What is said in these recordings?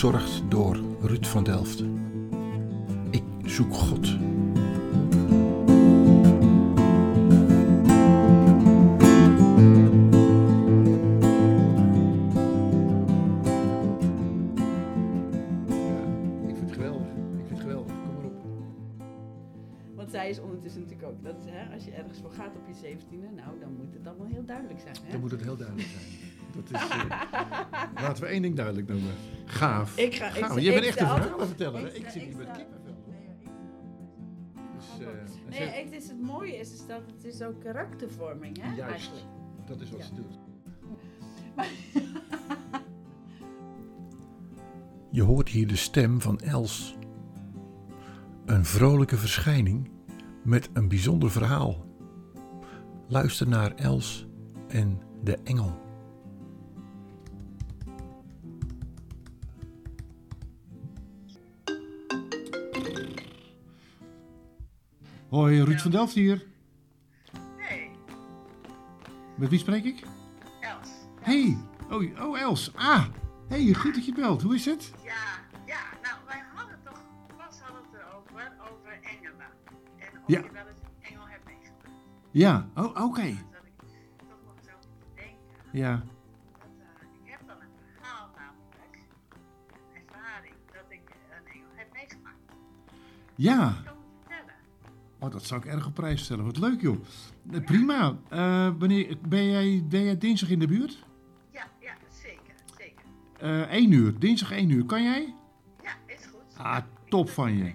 verzorgd ook, dat is, hè, als je ergens voor gaat op je zeventiende, nou dan moet het allemaal heel duidelijk zijn. Hè? Dan moet het heel duidelijk zijn. Dat is, eh, laten we één ding duidelijk noemen. Gaaf. Ik ga- ik Gaaf. Jij bent ik echt een verhalen vertellen. hè? ik Ik zit ik hier met kippenvel. Dus, eh, en Nee, zeg- het, is het mooie is, is dat het is ook karaktervorming, hè, Juist. eigenlijk. dat is wat Ja. ze doet. Je hoort hier de stem van Els. Een vrolijke verschijning met een bijzonder verhaal. Luister naar Els en de engel. Hoi, Ruud van Delft hier. Hey, Met wie spreek ik? Els. Hey, oh, oh Els. Ah, hey, goed dat je belt. Hoe is het? Ja, ja, Ja, oh, oké. Dat ik nog. Ja, eh, ik heb wel een verhaal namelijk, een ervaring, dat ik een engel heb meegemaakt. ja. Kan vertellen. Oh, dat zou ik erg op prijs stellen. Wat leuk, joh. Eh, Prima. Eh, wanneer, ben, jij, ben jij dinsdag in de buurt? Ja, ja, zeker, zeker. Eh 1 uur. Dinsdag 1 uur. Kan jij? Ja, is goed. Ah, top van je. Ja,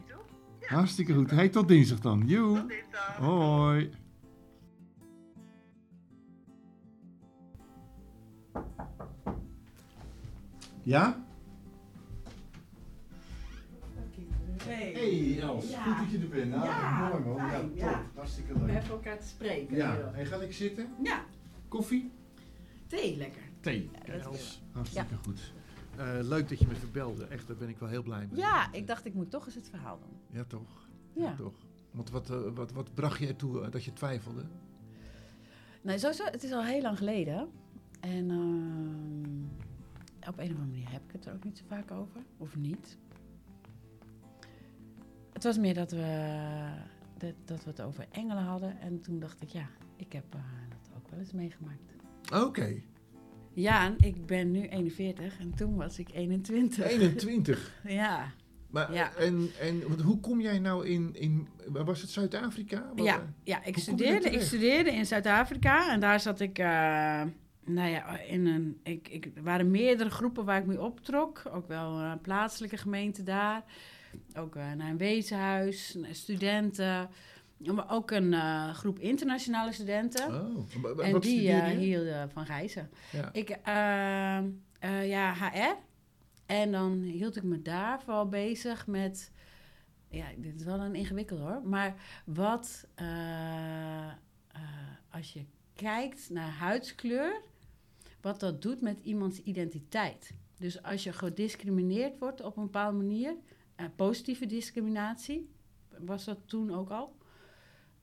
Hartstikke goed. Hey, tot dinsdag dan. Tot Joe. dinsdag. Hoi. Ja? Hey. Hey Els, Ja. goed dat je er bent. Nou, Ja, mooi man. Ja, top. ja. Hartstikke leuk. even elkaar te spreken. Ja, joh. hey, ga ik zitten? ja, Koffie? thee lekker. Thee. Els, hartstikke goed. Eh, leuk dat je me verbelde. Echt, daar ben ik wel heel blij mee. Ja, ik dacht ik moet toch eens het verhaal doen. Ja, toch? Ja. toch. Want wat, eh, wat, wat bracht jij toe eh, dat je twijfelde? Nee, sowieso, het is al heel lang geleden. En ehm, op een of andere manier heb ik het er ook niet zo vaak over. Of niet. Het was meer dat we, dat, dat we het over engelen hadden. En toen dacht ik, ja, ik heb eh, dat ook wel eens meegemaakt. Oké, Ja, en ik ben nu 41 en toen was ik 21. 21. Ja, Maar, Ja. en, en hoe kom jij nou in, in was het Zuid-Afrika? Ja, eh, ja ik, studeerde, ik studeerde in Zuid-Afrika en daar zat ik, eh, nou ja, in een, ik, ik, er waren meerdere groepen waar ik mee optrok. Ook wel een plaatselijke gemeente daar. Ook eh, naar een wezenhuis, studenten. Maar ook een eh, groep internationale studenten. Oh, wa- wa- en wat die eh, je? hielden van reizen. Ja. Ik, eh, eh, ja, HR. En dan hield ik me daar vooral bezig met... Ja, dit is wel een ingewikkeld hoor. Maar wat eh, eh, als je kijkt naar huidskleur... wat dat doet met iemands identiteit. Dus als je gediscrimineerd wordt op een bepaalde manier... eh, positieve discriminatie, was dat toen ook al...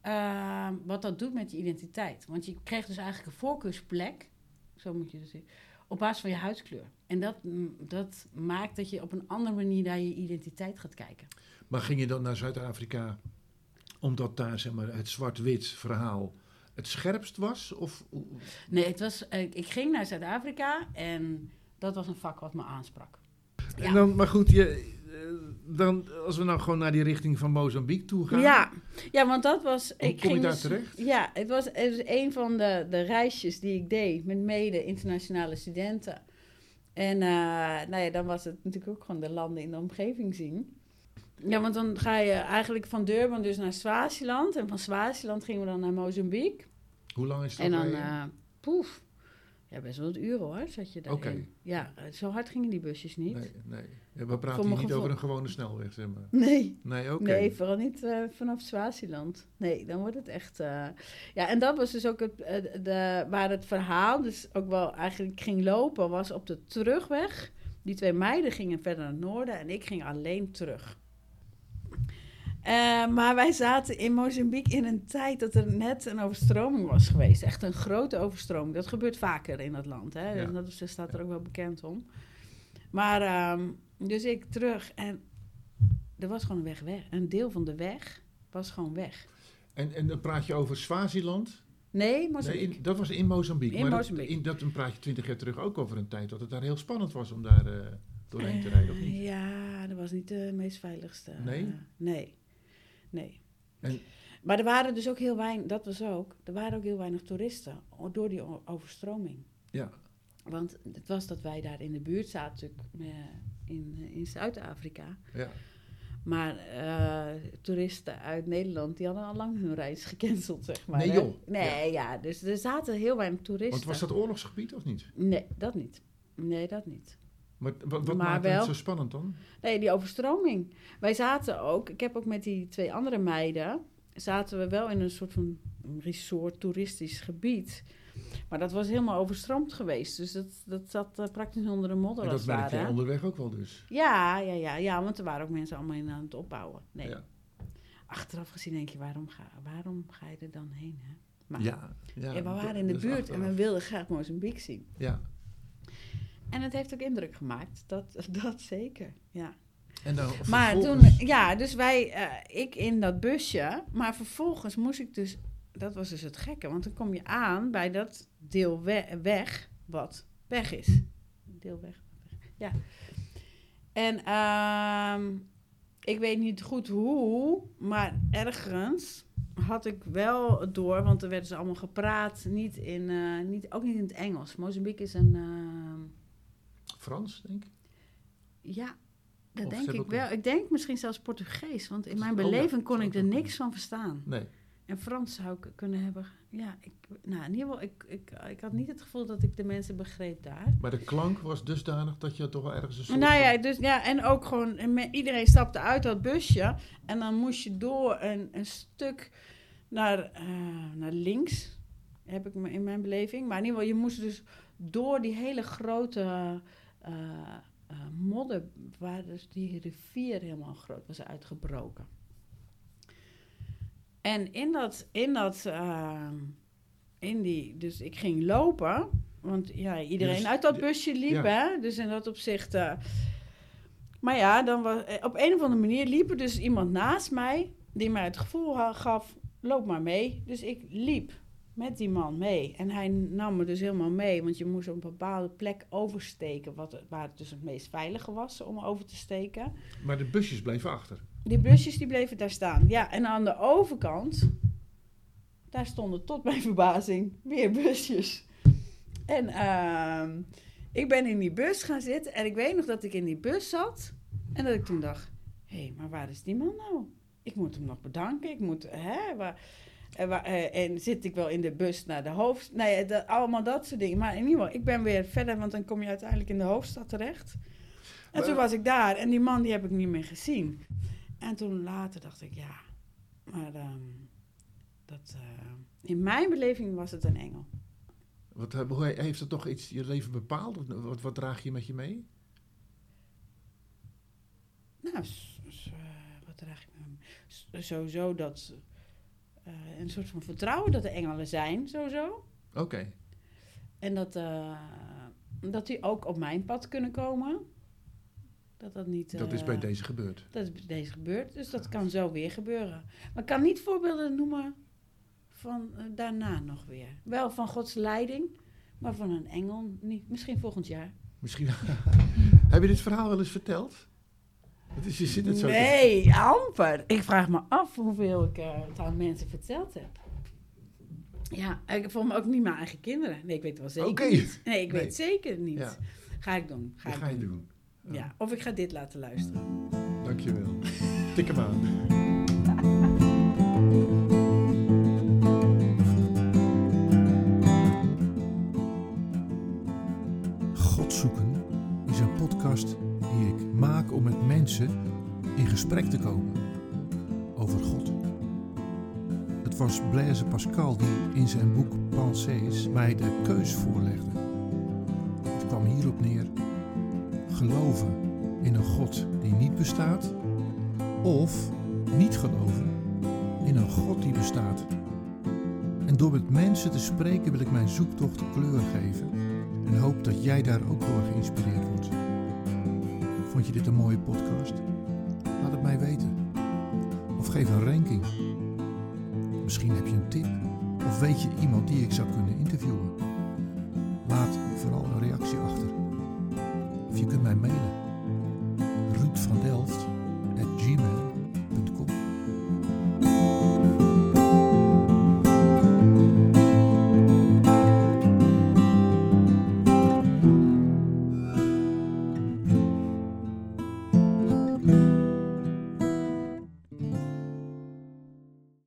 eh, wat dat doet met je identiteit. Want je kreeg dus eigenlijk een voorkeursplek... zo moet je het zien op basis van je huidskleur. En dat, mm, dat maakt dat je op een andere manier naar je identiteit gaat kijken. Maar ging je dan naar Zuid-Afrika omdat daar zeg maar, het zwart-wit verhaal het scherpst was? Of, Nee, het was, eh, ik ging naar Zuid-Afrika en dat was een vak wat me aansprak. Ja. En dan, maar goed, je, eh, dan, als we nou gewoon naar die richting van Mozambique toe gaan. Ja, ja, want dat was... Hoe ik kom je ging daar dus- terecht? Ja, het was, het was een van de, de reisjes die ik deed met mede internationale studenten. En eh, nou ja, dan was het natuurlijk ook gewoon de landen in de omgeving zien. Ja, want dan ga je eigenlijk van Durban dus naar Swaziland. En van Swaziland gingen we dan naar Mozambique. Hoe lang is dat En dan, eh poef. Ja, best wel wat uren hoor, zat je daarin. Oké. Ja, zo hard gingen die busjes niet. Nee, nee. Ja, we praten hier niet over een gewone snelweg, zeg maar. Nee. Nee, oké. Nee, vooral niet eh, vanaf Swaziland. Nee, dan wordt het echt... eh, Ja, en dat was dus ook het, de, waar het verhaal dus ook wel eigenlijk ging lopen, was op de terugweg. Die twee meiden gingen verder naar het noorden en ik ging alleen terug. Eh, maar wij zaten in Mozambique in een tijd dat er net een overstroming was geweest. Echt een grote overstroming. Dat gebeurt vaker in dat land. Hè? Ja. Dat staat er ook wel bekend om. Maar ehm, Dus ik terug en er was gewoon een weg weg. Een deel van de weg was gewoon weg. En, en dan praat je over Swaziland. Nee, Nee, Mozambique. in- dat was in Mozambique. In maar Mozambique. Dat, in, dat dan praat je twintig jaar terug ook over een tijd dat het daar heel spannend was om daar eh, doorheen te rijden, of Eh, niet? Ja, dat was niet de meest veiligste. Nee? Eh, nee. Nee. En- Maar er waren dus ook heel weinig, dat was ook, er waren ook heel weinig toeristen door die overstroming. Ja, Want het was dat wij daar in de buurt zaten, natuurlijk, eh, in, in Zuid-Afrika. ja. Maar eh, toeristen uit Nederland, die hadden al lang hun reis gecanceld, zeg maar. Nee, hè? joh. Nee, ja. Dus er zaten heel weinig toeristen. Want was dat oorlogsgebied of niet? Nee, dat niet. Nee, dat niet. Maar wat, wat Maar wel- het zo spannend dan? Nee, die overstroming. Wij zaten ook, ik heb ook met die twee andere meiden, zaten we wel in een soort van resort, toeristisch gebied. Maar dat was helemaal overstroomd geweest. Dus dat, dat zat eh, praktisch onder de modder En dat merkte je onderweg ook wel dus. Ja, ja, ja, ja, want er waren ook mensen allemaal in aan het opbouwen. Nee. Ja. Achteraf gezien denk je, waarom ga, waarom ga je er dan heen? Hè? Maar Ja, ja, ja, we waren in de buurt en we wilden graag Mozambique zien. Ja. En het heeft ook indruk gemaakt, dat, dat zeker, ja. En dan Maar toen, ja, dus wij, eh, ik in dat busje, maar vervolgens moest ik dus, dat was dus het gekke, want dan kom je aan bij dat deel we- weg wat weg is. Deel weg, ja. En ehm, ik weet niet goed hoe, maar ergens had ik wel door, want er werden ze allemaal gepraat, niet in, eh, niet, ook niet in het Engels. Mozambique is een, ehm, Frans, denk ik. ja, dat Of denk ik wel. Ik denk misschien zelfs Portugees, want in mijn Oh beleving kon ik er niks van verstaan. Nee. En Frans zou ik kunnen hebben. Ja, ik, nou, in ieder geval, ik, ik, ik had niet het gevoel dat ik de mensen begreep daar. Maar de klank was dusdanig dat je toch wel ergens een soort Nou ja, dus, ja, en ook gewoon, iedereen stapte uit dat busje. En dan moest je door een, een stuk naar, eh, naar links, heb ik me in mijn beleving. Maar in ieder geval, je moest dus door die hele grote eh, eh, modder, waar dus die rivier helemaal groot was uitgebroken. En in dat, in dat, ehm, in die, dus ik ging lopen, want ja, iedereen Dus- uit dat busje liep, hè. Dus in dat opzicht... eh, maar ja, dan was, op een of andere manier liep er dus iemand naast mij... die mij het gevoel gaf, loop maar mee. Dus ik liep met die man mee. En hij nam me dus helemaal mee, want je moest op een bepaalde plek oversteken... Wat, waar het dus het meest veilige was om over te steken. Maar de busjes bleven achter. Die busjes die bleven daar staan. Ja, en aan de overkant, daar stonden tot mijn verbazing weer busjes. En ehm, ik ben in die bus gaan zitten en ik weet nog dat ik in die bus zat en dat ik toen dacht, hé, hey, maar waar is die man nou? Ik moet hem nog bedanken, ik moet, hè, waar, en, eh, en zit ik wel in de bus naar de hoofd, nou ja, dat, allemaal dat soort dingen. Maar in ieder geval, ik ben weer verder, want dan kom je uiteindelijk in de hoofdstad terecht. En Maar- toen was ik daar en die man die heb ik niet meer gezien. En toen later dacht ik, ja, maar ehm, dat, eh, in mijn beleving was het een engel. Wat, eh, hoe heeft dat toch iets je leven bepaald? Wat, wat, draag je met je mee? Nou, s- s- eh, wat draag ik me? S- Sowieso dat, eh, een soort van vertrouwen dat er engelen zijn, sowieso. Oké. En dat, eh, dat die ook op mijn pad kunnen komen. Dat dat niet... Dat is eh, bij deze gebeurd. Dat is bij deze gebeurd, dus dat kan zo weer gebeuren. Maar ik kan niet voorbeelden noemen van daarna nog weer. Wel van Gods leiding, maar van een engel niet. Misschien volgend jaar. Misschien. Heb je dit verhaal wel eens verteld? Is, je zit het zo. te- Nee, amper. Ik vraag me af hoeveel ik eh, het aan mensen verteld heb. Ja, ik voel me ook niet mijn eigen kinderen. Nee, ik weet het wel zeker niet. Nee, ik Nee. weet zeker niet. Ja. Ga ik doen. Ga ik ga je doen. doen. Ja, of ik ga dit laten luisteren. Dankjewel. Tik hem aan. in gesprek te komen over God. Het was Blaise Pascal die in zijn boek Pensées mij de keus voorlegde. Het kwam hierop neer: geloven in een God die niet bestaat, of niet geloven in een God die bestaat. En door met mensen te spreken wil ik mijn zoektocht kleur geven en hoop dat jij daar ook door geïnspireerd wordt. Vond je dit een mooie podcast? Laat het mij weten. Of geef een ranking. Misschien heb je een tip. Of weet je iemand die ik zou kunnen interviewen. Laat vooral een reactie achter. Of je kunt mij mailen. Ruud van Delft